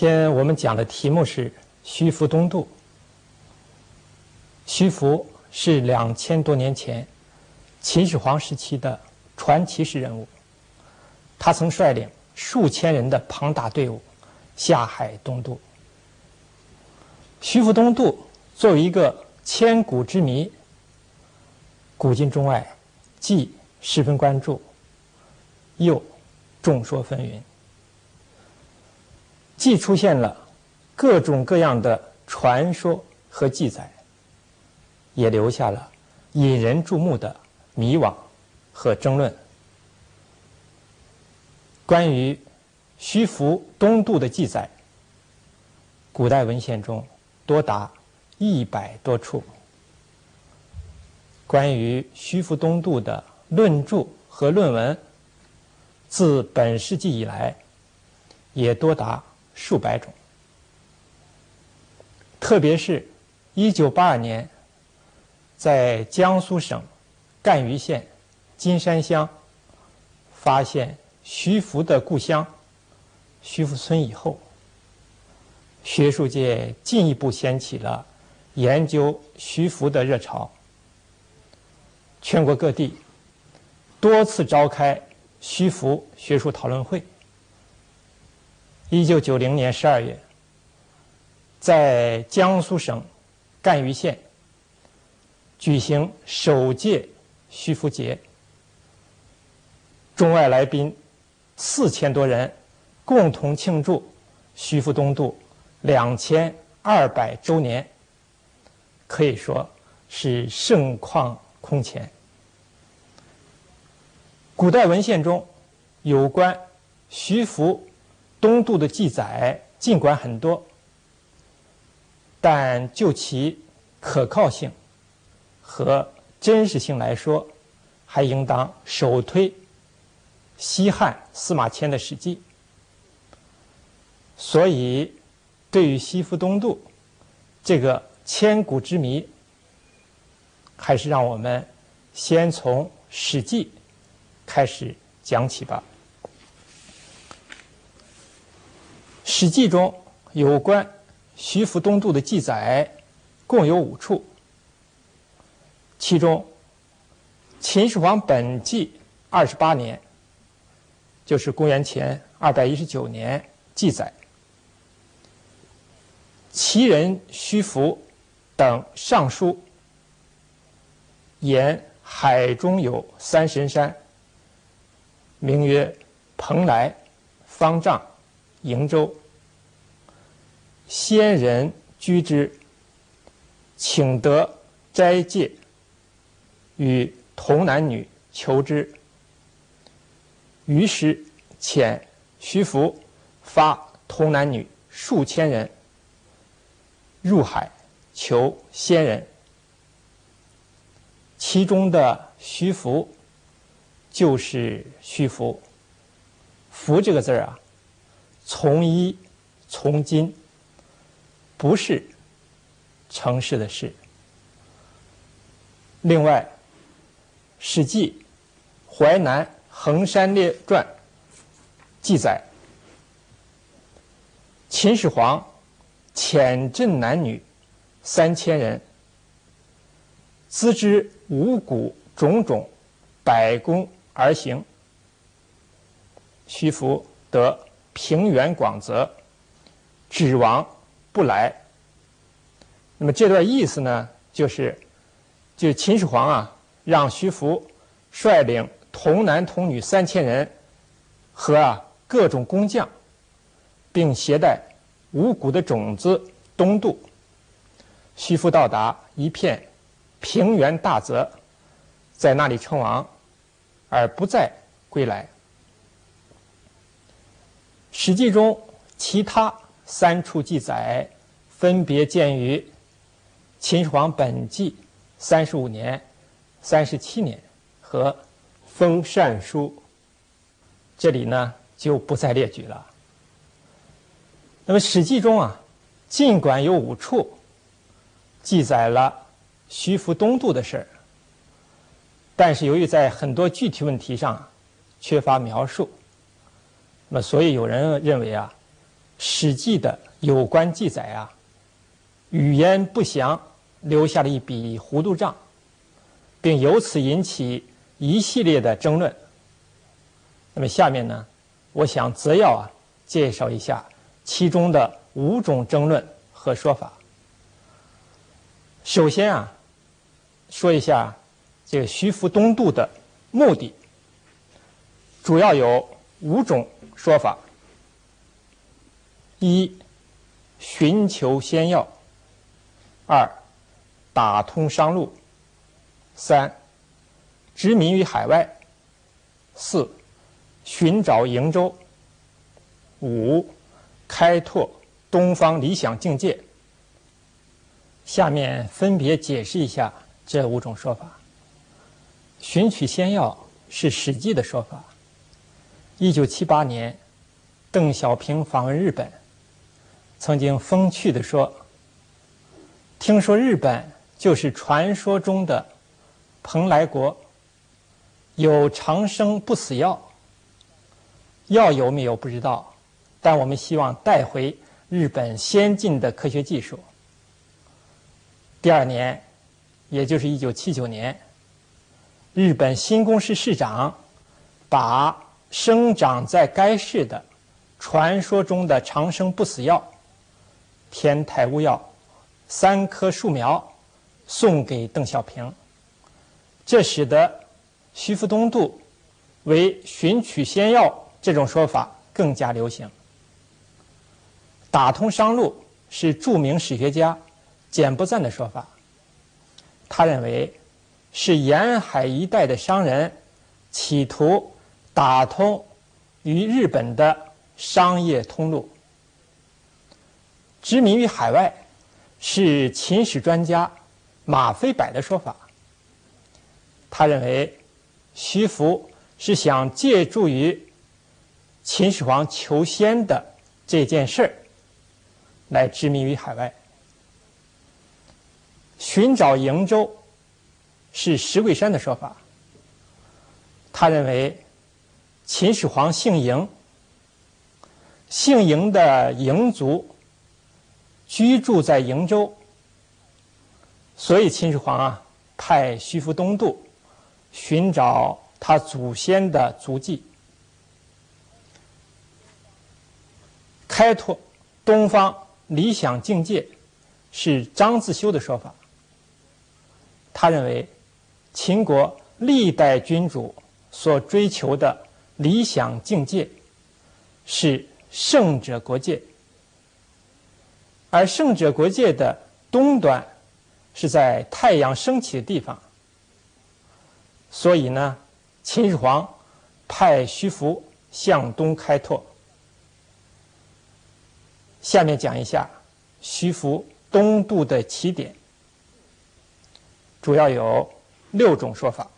今天我们讲的题目是徐福东渡。徐福是两千多年前秦始皇时期的传奇式人物，他曾率领数千人的庞大队伍下海东渡。徐福东渡作为一个千古之谜，古今中外既十分关注，又众说纷纭。既出现了各种各样的传说和记载，也留下了引人注目的迷惘和争论。关于徐福东渡的记载，古代文献中多达一百多处；关于徐福东渡的论著和论文，自本世纪以来也多达。数百种，特别是1982年，在江苏省赣榆县金山乡发现徐福的故乡徐福村以后，学术界进一步掀起了研究徐福的热潮。全国各地多次召开徐福学术讨论会。一九九零年十二月，在江苏省赣榆县举行首届徐福节，中外来宾四千多人共同庆祝徐福东渡两千二百周年，可以说是盛况空前。古代文献中有关徐福。东渡的记载尽管很多，但就其可靠性和真实性来说，还应当首推西汉司马迁的《史记》。所以，对于西服东渡这个千古之谜，还是让我们先从《史记》开始讲起吧。《史记》中有关徐福东渡的记载共有五处，其中《秦始皇本纪》二十八年，就是公元前二百一十九年记载，齐人徐福等上书言海中有三神山，名曰蓬莱、方丈、瀛洲。仙人居之，请得斋戒，与童男女求之。于是遣徐福发童男女数千人入海求仙人，其中的徐福就是徐福。福这个字儿啊，从一从今。不是城市的市。另外，《史记·淮南衡山列传》记载，秦始皇遣镇男女三千人，资之五谷种种，百工而行。徐福得平原广泽，指王。不来。那么这段意思呢，就是，就秦始皇啊，让徐福率领童男童女三千人和啊各种工匠，并携带五谷的种子东渡。徐福到达一片平原大泽，在那里称王，而不再归来。史记中其他。三处记载分别见于《秦始皇本纪》三十五年、三十七年和《封禅书》，这里呢就不再列举了。那么《史记》中啊，尽管有五处记载了徐福东渡的事儿，但是由于在很多具体问题上缺乏描述，那么所以有人认为啊。史记》的有关记载啊，语言不详，留下了一笔糊涂账，并由此引起一系列的争论。那么下面呢，我想择要啊介绍一下其中的五种争论和说法。首先啊，说一下这个徐福东渡的目的，主要有五种说法：一、寻求仙药；二、打通商路；三、殖民于海外；四、寻找瀛洲；五、开拓东方理想境界。下面分别解释一下这五种说法。寻取仙药是《史记》的说法。一九七八年，邓小平访问日本，曾经风趣地说：“听说日本就是传说中的蓬莱国，有长生不死药。药有没有不知道，但我们希望带回日本先进的科学技术。”第二年，也就是一九七九年，日本新宫市市长把生长在该市的传说中的长生不死药——天台乌药三棵树苗送给邓小平，这使得徐福东渡为寻取仙药这种说法更加流行。打通商路是著名史学家。简不赞的说法，他认为是沿海一带的商人企图打通与日本的商业通路。殖民于海外是秦史专家马飞柏的说法，他认为徐福是想借助于秦始皇求仙的这件事儿来殖民于海外。寻找瀛洲是石桂山的说法。他认为秦始皇姓嬴，姓嬴的嬴族居住在瀛洲，所以秦始皇啊派徐福东渡寻找他祖先的足迹，开拓东方理想境界是张自修的说法。他认为，秦国历代君主所追求的理想境界是圣者国界，而圣者国界的东端是在太阳升起的地方。所以呢，秦始皇派徐福向东开拓。下面讲一下徐福东渡的起点。主要有六种说法：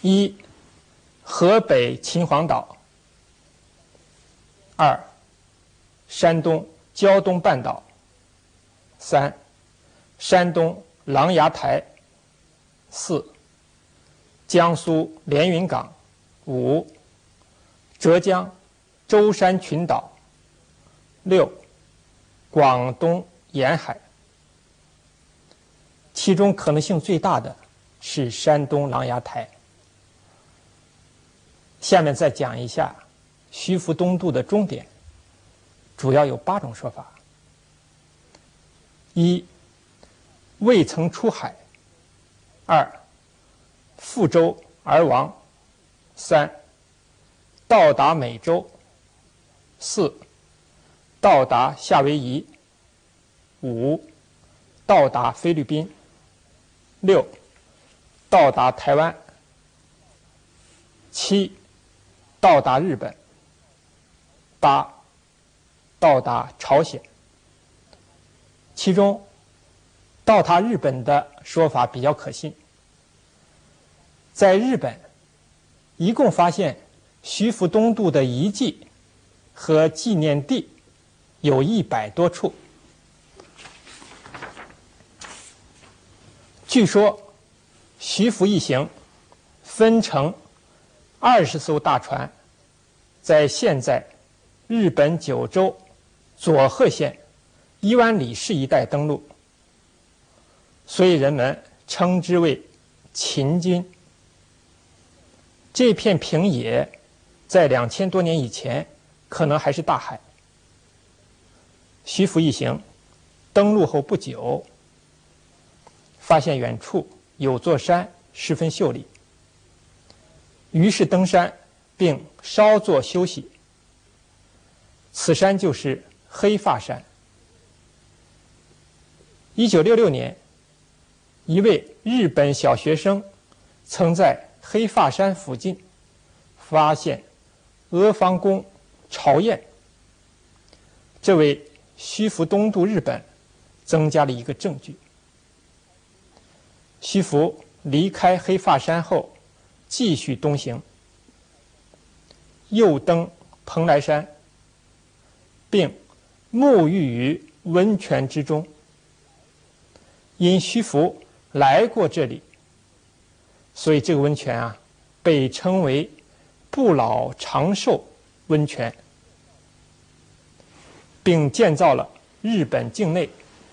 一、河北秦皇岛；二、山东胶东半岛；三、山东琅琊台；四、江苏连云港；五、浙江舟山群岛；六、广东沿海。其中可能性最大的是山东琅琊台。下面再讲一下徐福东渡的终点，主要有八种说法：一、未曾出海；二、覆舟而亡；三、到达美洲；四、到达夏威夷；五、到达菲律宾。六，到达台湾；七，到达日本；八，到达朝鲜。其中，到达日本的说法比较可信。在日本，一共发现徐福东渡的遗迹和纪念地有一百多处。据说，徐福一行分成二十艘大船，在现在日本九州佐贺县伊万里市一带登陆，所以人们称之为秦军。这片平野在两千多年以前可能还是大海。徐福一行登陆后不久，发现远处有座山十分秀丽，于是登山并稍作休息。此山就是黑发山。一九六六年，一位日本小学生曾在黑发山附近发现阿房宫朝堰，这为徐福东渡日本增加了一个证据。徐福离开黑发山后，继续东行，又登蓬莱山，并沐浴于温泉之中。因徐福来过这里，所以这个温泉啊，被称为“不老长寿温泉”。并建造了日本境内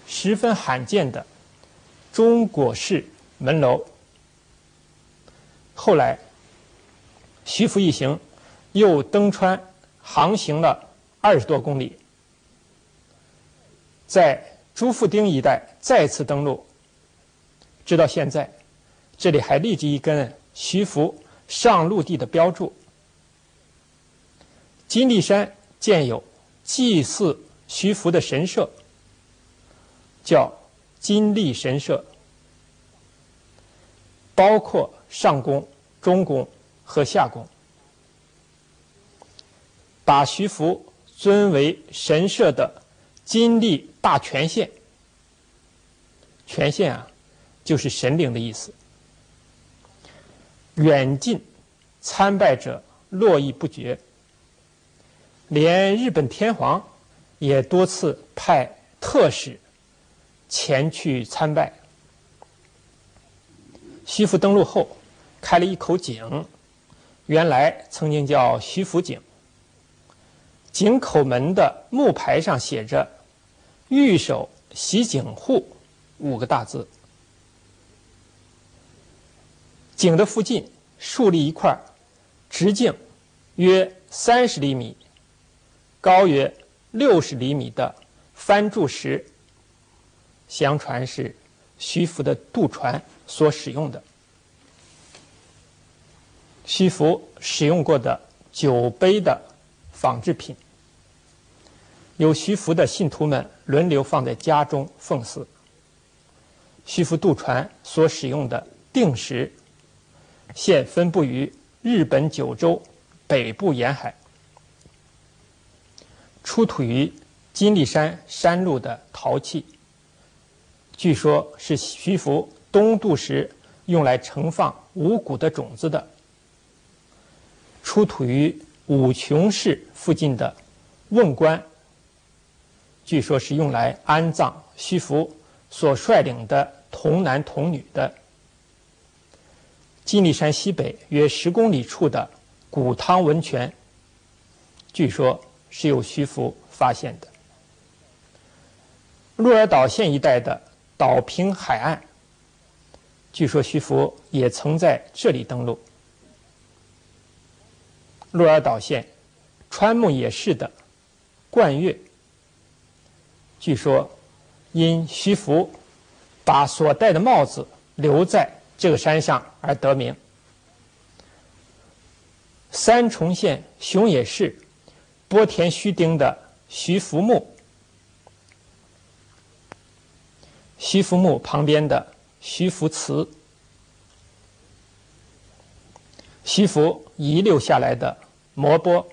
十分罕见的中国式门楼。后来，徐福一行又登川航行了二十多公里，在朱富町一带再次登陆。直到现在，这里还立着一根徐福上陆地的标注。金立山建有。祭祀徐福的神社叫金立神社，包括上宫、中宫和下宫，把徐福尊为神社的金立大权限。权限啊，就是神灵的意思。远近参拜者络绎不绝。连日本天皇也多次派特使前去参拜。徐福登陆后，开了一口井，原来曾经叫徐福井。井口门的木牌上写着“御守洗井户”五个大字。井的附近竖立一块直径约三十厘米。高约六十厘米的翻柱石，相传是徐福的渡船所使用的。徐福使用过的酒杯的仿制品，有徐福的信徒们轮流放在家中奉祀。徐福渡船所使用的定时，现分布于日本九州北部沿海。出土于金立山山路的陶器，据说是徐福东渡时用来盛放五谷的种子的。出土于五琼市附近的瓮棺，据说是用来安葬徐福所率领的童男童女的。金立山西北约十公里处的古汤温泉，据说。是由徐福发现的。鹿儿岛县一带的岛平海岸，据说徐福也曾在这里登陆。鹿儿岛县川木野市的冠岳，据说因徐福把所戴的帽子留在这个山上而得名。三重县熊野市。波田须町的徐福墓，徐福墓旁边的徐福祠，徐福遗留下来的摩钵，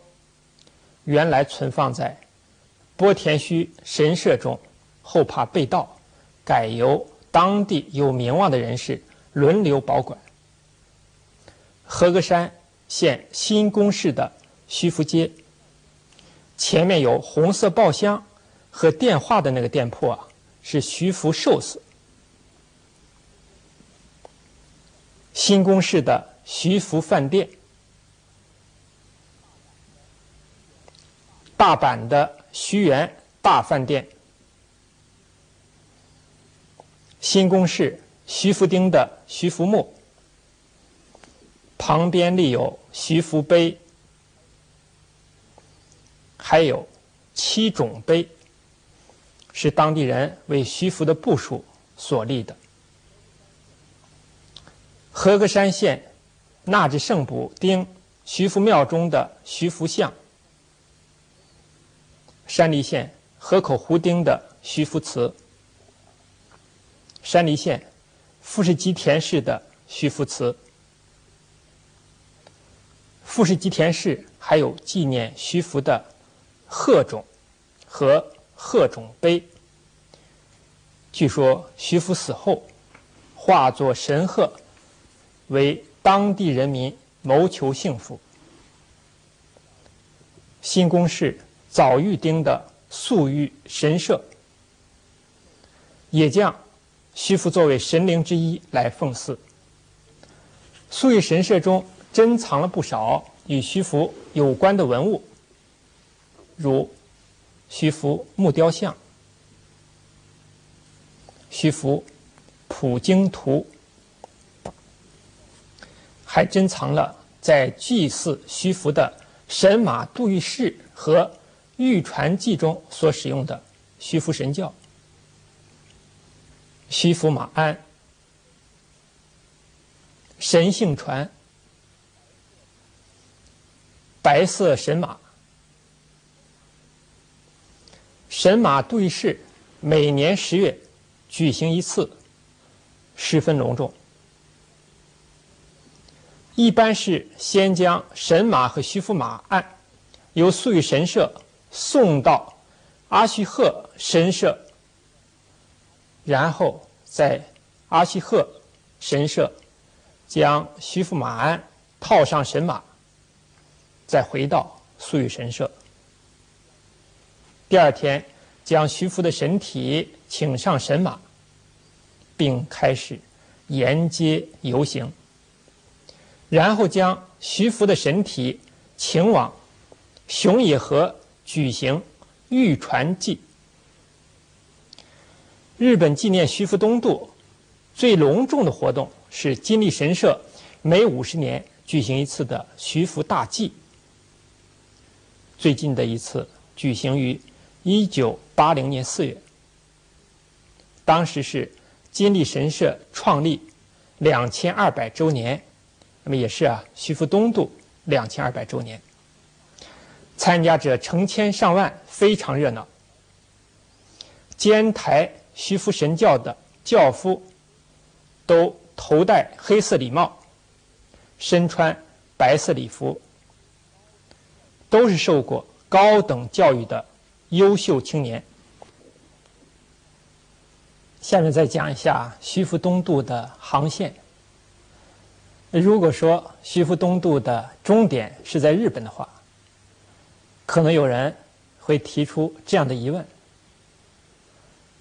原来存放在波田须神社中，后怕被盗，改由当地有名望的人士轮流保管。和歌山县新宫市的徐福街。前面有红色报箱和电话的那个店铺啊，是徐福寿司。新宫市的徐福饭店，大阪的徐园大饭店，新宫市徐福町的徐福墓，旁边立有徐福碑，还有七种碑，是当地人为徐福的部署所立的。和歌山县纳智圣补丁徐福庙中的徐福像。山梨县河口湖町的徐福祠，山梨县富士吉田市的徐福祠，富士吉田市还有纪念徐福的鹤冢和鹤冢碑。据说徐福死后化作神鹤，为当地人民谋求幸福。新宫市。早玉町的素玉神社，也将徐福作为神灵之一来奉祀。素玉神社中珍藏了不少与徐福有关的文物，如徐福木雕像、徐福普经图，还珍藏了在祭祀徐福的神马杜玉饰和。《玉传记》中所使用的虚福神教、虚福马鞍、神性传、白色神马、神马对视，每年十月举行一次，十分隆重。一般是先将神马和虚福马鞍由素玉神社。送到阿须贺神社，然后在阿须贺神社将徐福马鞍套上神马，再回到素玉神社。第二天，将徐福的神体请上神马，并开始沿街游行，然后将徐福的神体请往熊野河。举行玉传祭。日本纪念徐福东渡最隆重的活动是金立神社每五十年举行一次的徐福大祭。最近的一次举行于一九八零年四月，当时是金立神社创立两千二百周年，那么也是啊徐福东渡两千二百周年。参加者成千上万，非常热闹。监台徐福神教的教夫都头戴黑色礼帽，身穿白色礼服，都是受过高等教育的优秀青年。下面再讲一下徐福东渡的航线。如果说徐福东渡的终点是在日本的话，可能有人会提出这样的疑问：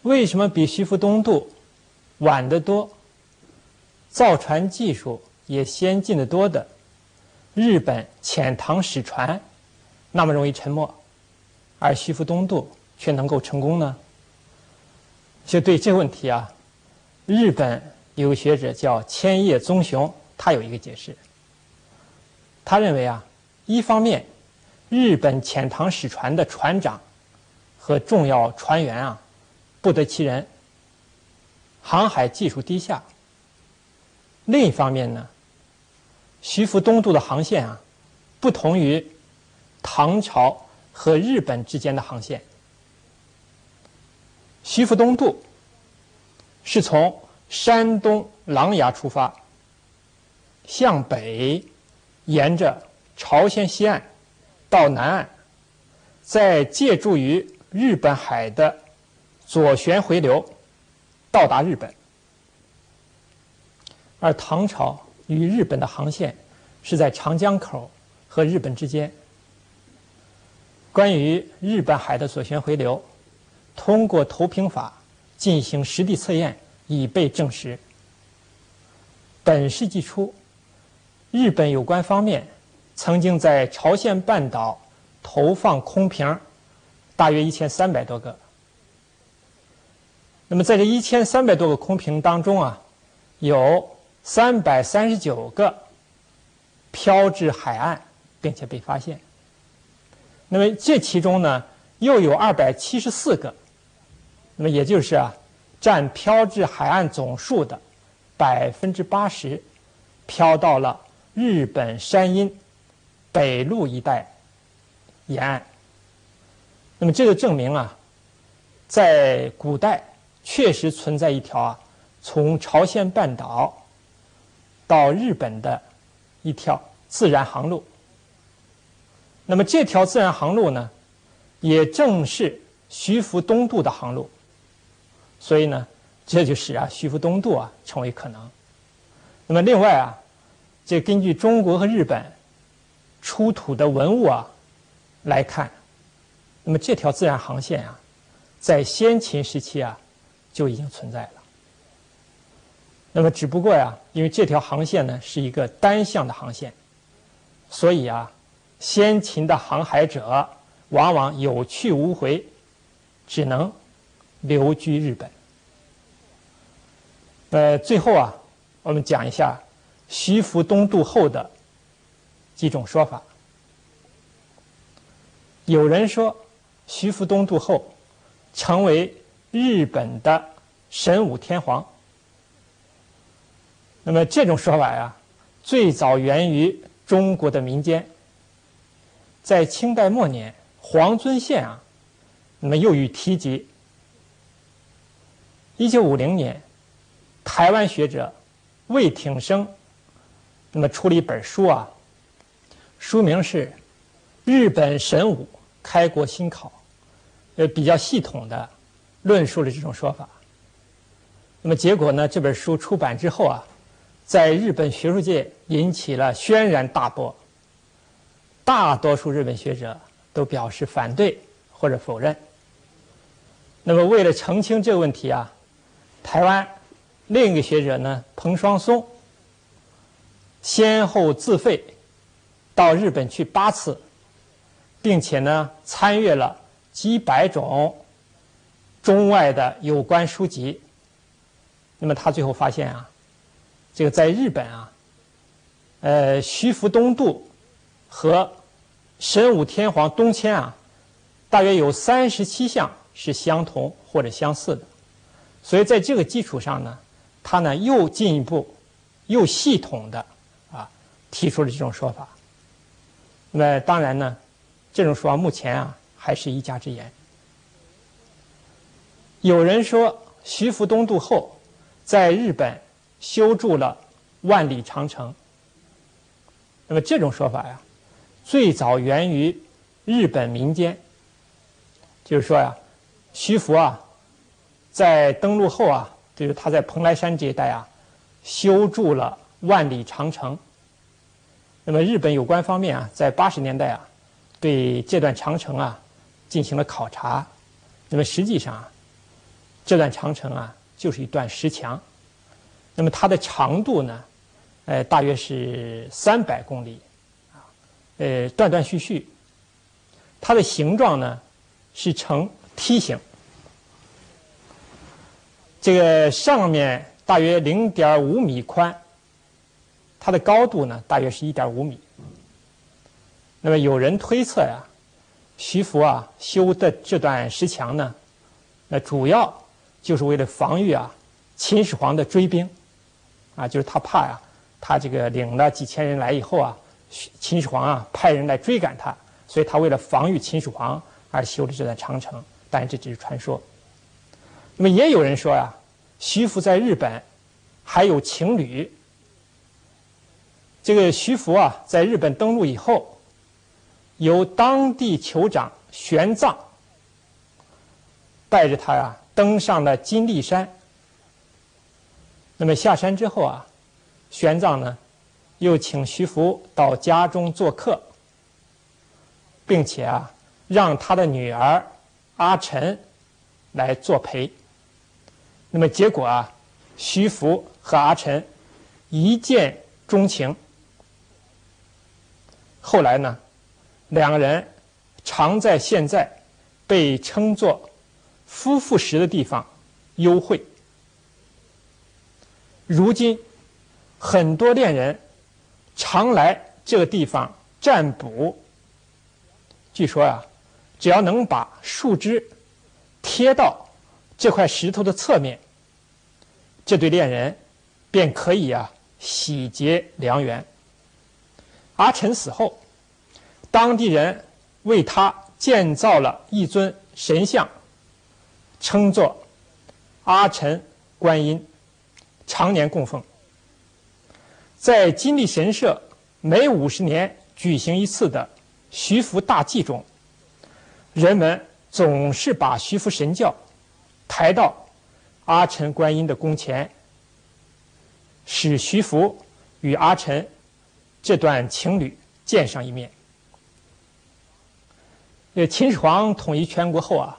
为什么比徐福东渡晚得多、造船技术也先进得多的日本遣唐使船那么容易沉没，而徐福东渡却能够成功呢？就对这个问题啊，日本有个学者叫千叶宗雄，他有一个解释。他认为啊，一方面。日本遣唐使船的船长和重要船员啊，不得其人，航海技术低下。另一方面呢，徐福东渡的航线啊，不同于唐朝和日本之间的航线。徐福东渡是从山东琅琊出发，向北沿着朝鲜西岸。到南岸，再借助于日本海的左旋回流，到达日本。而唐朝与日本的航线是在长江口和日本之间。关于日本海的左旋回流，通过投屏法进行实地测验已被证实。本世纪初，日本有关方面。曾经在朝鲜半岛投放空瓶大约一千三百多个。那么在这一千三百多个空瓶当中啊，有三百三十九个漂至海岸，并且被发现。那么这其中呢，又有二百七十四个，那么也就是啊，占漂至海岸总数的百分之八十，漂到了日本山阴北陆一带沿岸。那么这就证明啊，在古代确实存在一条啊，从朝鲜半岛到日本的一条自然航路。那么这条自然航路呢，也正是徐福东渡的航路，所以呢，这就使啊徐福东渡啊成为可能。那么另外啊，这根据中国和日本出土的文物啊来看，那么这条自然航线啊，在先秦时期啊就已经存在了。那么只不过呀，因为这条航线呢是一个单向的航线，所以啊。先秦的航海者往往有去无回，只能留居日本。呃，最后啊，我们讲一下徐福东渡后的几种说法。有人说，徐福东渡后成为日本的神武天皇。那么这种说法呀，最早源于中国的民间。在清代末年，黄遵宪啊，那么又予提及。一九五零年，台湾学者魏挺生，那么出了一本书啊，书名是《日本神武开国新考》，呃，比较系统的论述了这种说法。那么结果呢，这本书出版之后啊，在日本学术界引起了轩然大波。大多数日本学者都表示反对或者否认。那么，为了澄清这个问题啊，台湾另一个学者呢，彭双松，先后自费到日本去八次，并且呢，参阅了几百种中外的有关书籍。那么，他最后发现啊，这个在日本啊，呃，徐福东渡。和神武天皇东迁啊，大约有三十七项是相同或者相似的，所以在这个基础上呢，他呢又进一步、又系统的啊提出了这种说法。那当然呢，这种说法目前啊还是一家之言。有人说徐福东渡后，在日本修筑了万里长城。那么这种说法呀。最早源于日本民间，就是说呀，徐福啊，在登陆后啊，就是他在蓬莱山这一带啊，修筑了万里长城。那么日本有关方面啊，在八十年代啊，对这段长城啊进行了考察。那么实际上啊，这段长城啊就是一段石墙。那么它的长度呢，呃，大约是三百公里。呃，断断续续，它的形状呢是呈梯形，这个上面大约零点五米宽，它的高度呢大约是一点五米。那么有人推测呀，徐福啊修的这段石墙呢，那主要就是为了防御啊秦始皇的追兵，啊，就是他怕呀，他这个领了几千人来以后啊。秦始皇啊，派人来追赶他，所以他为了防御秦始皇而修的这段长城。当然，这只是传说。那么也有人说呀，徐福在日本还有情侣。这个徐福啊，在日本登陆以后，由当地酋长玄奘带着他呀登上了金立山。那么下山之后啊，玄奘呢？又请徐福到家中做客，并且啊，让他的女儿阿晨来作陪。那么结果啊，徐福和阿晨一见钟情。后来呢，两人常在现在被称作夫妇石的地方幽会。如今，很多恋人常来这个地方占卜。据说啊，只要能把树枝贴到这块石头的侧面，这对恋人便可以啊喜结良缘。阿晨死后，当地人为他建造了一尊神像，称作阿晨观音。常年供奉，在金立神社每五十年举行一次的徐福大祭中，人们总是把徐福神教抬到阿陈观音的宫前，使徐福与阿陈这段情侣见上一面。这秦始皇统一全国后啊，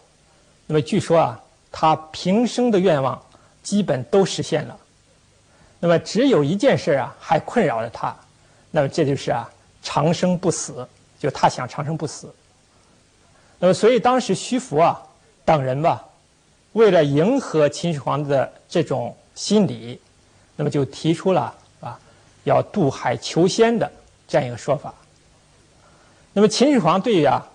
那么据说啊，他平生的愿望基本都实现了。那么只有一件事啊，还困扰着他，那么这就是啊，长生不死，就他想长生不死。那么所以当时徐福啊等人吧，为了迎合秦始皇的这种心理，那么就提出了要渡海求仙的这样一个说法。那么秦始皇对于啊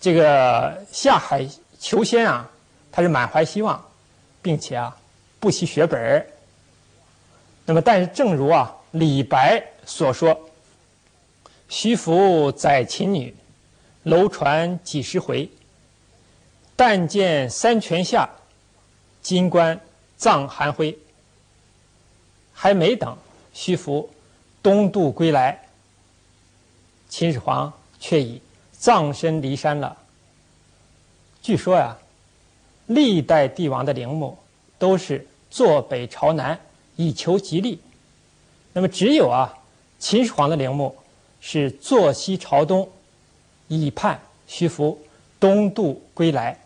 这个下海求仙啊，他是满怀希望，并且啊不惜血本。那么，但是正如啊李白所说：“徐福载秦女，楼船几十回。但见三泉下，金棺葬寒灰。”还没等徐福东渡归来，秦始皇却已葬身骊山了。据说呀，历代帝王的陵墓都是坐北朝南。以求吉利，那么只有啊，秦始皇的陵墓是坐西朝东，以盼徐福东渡归来。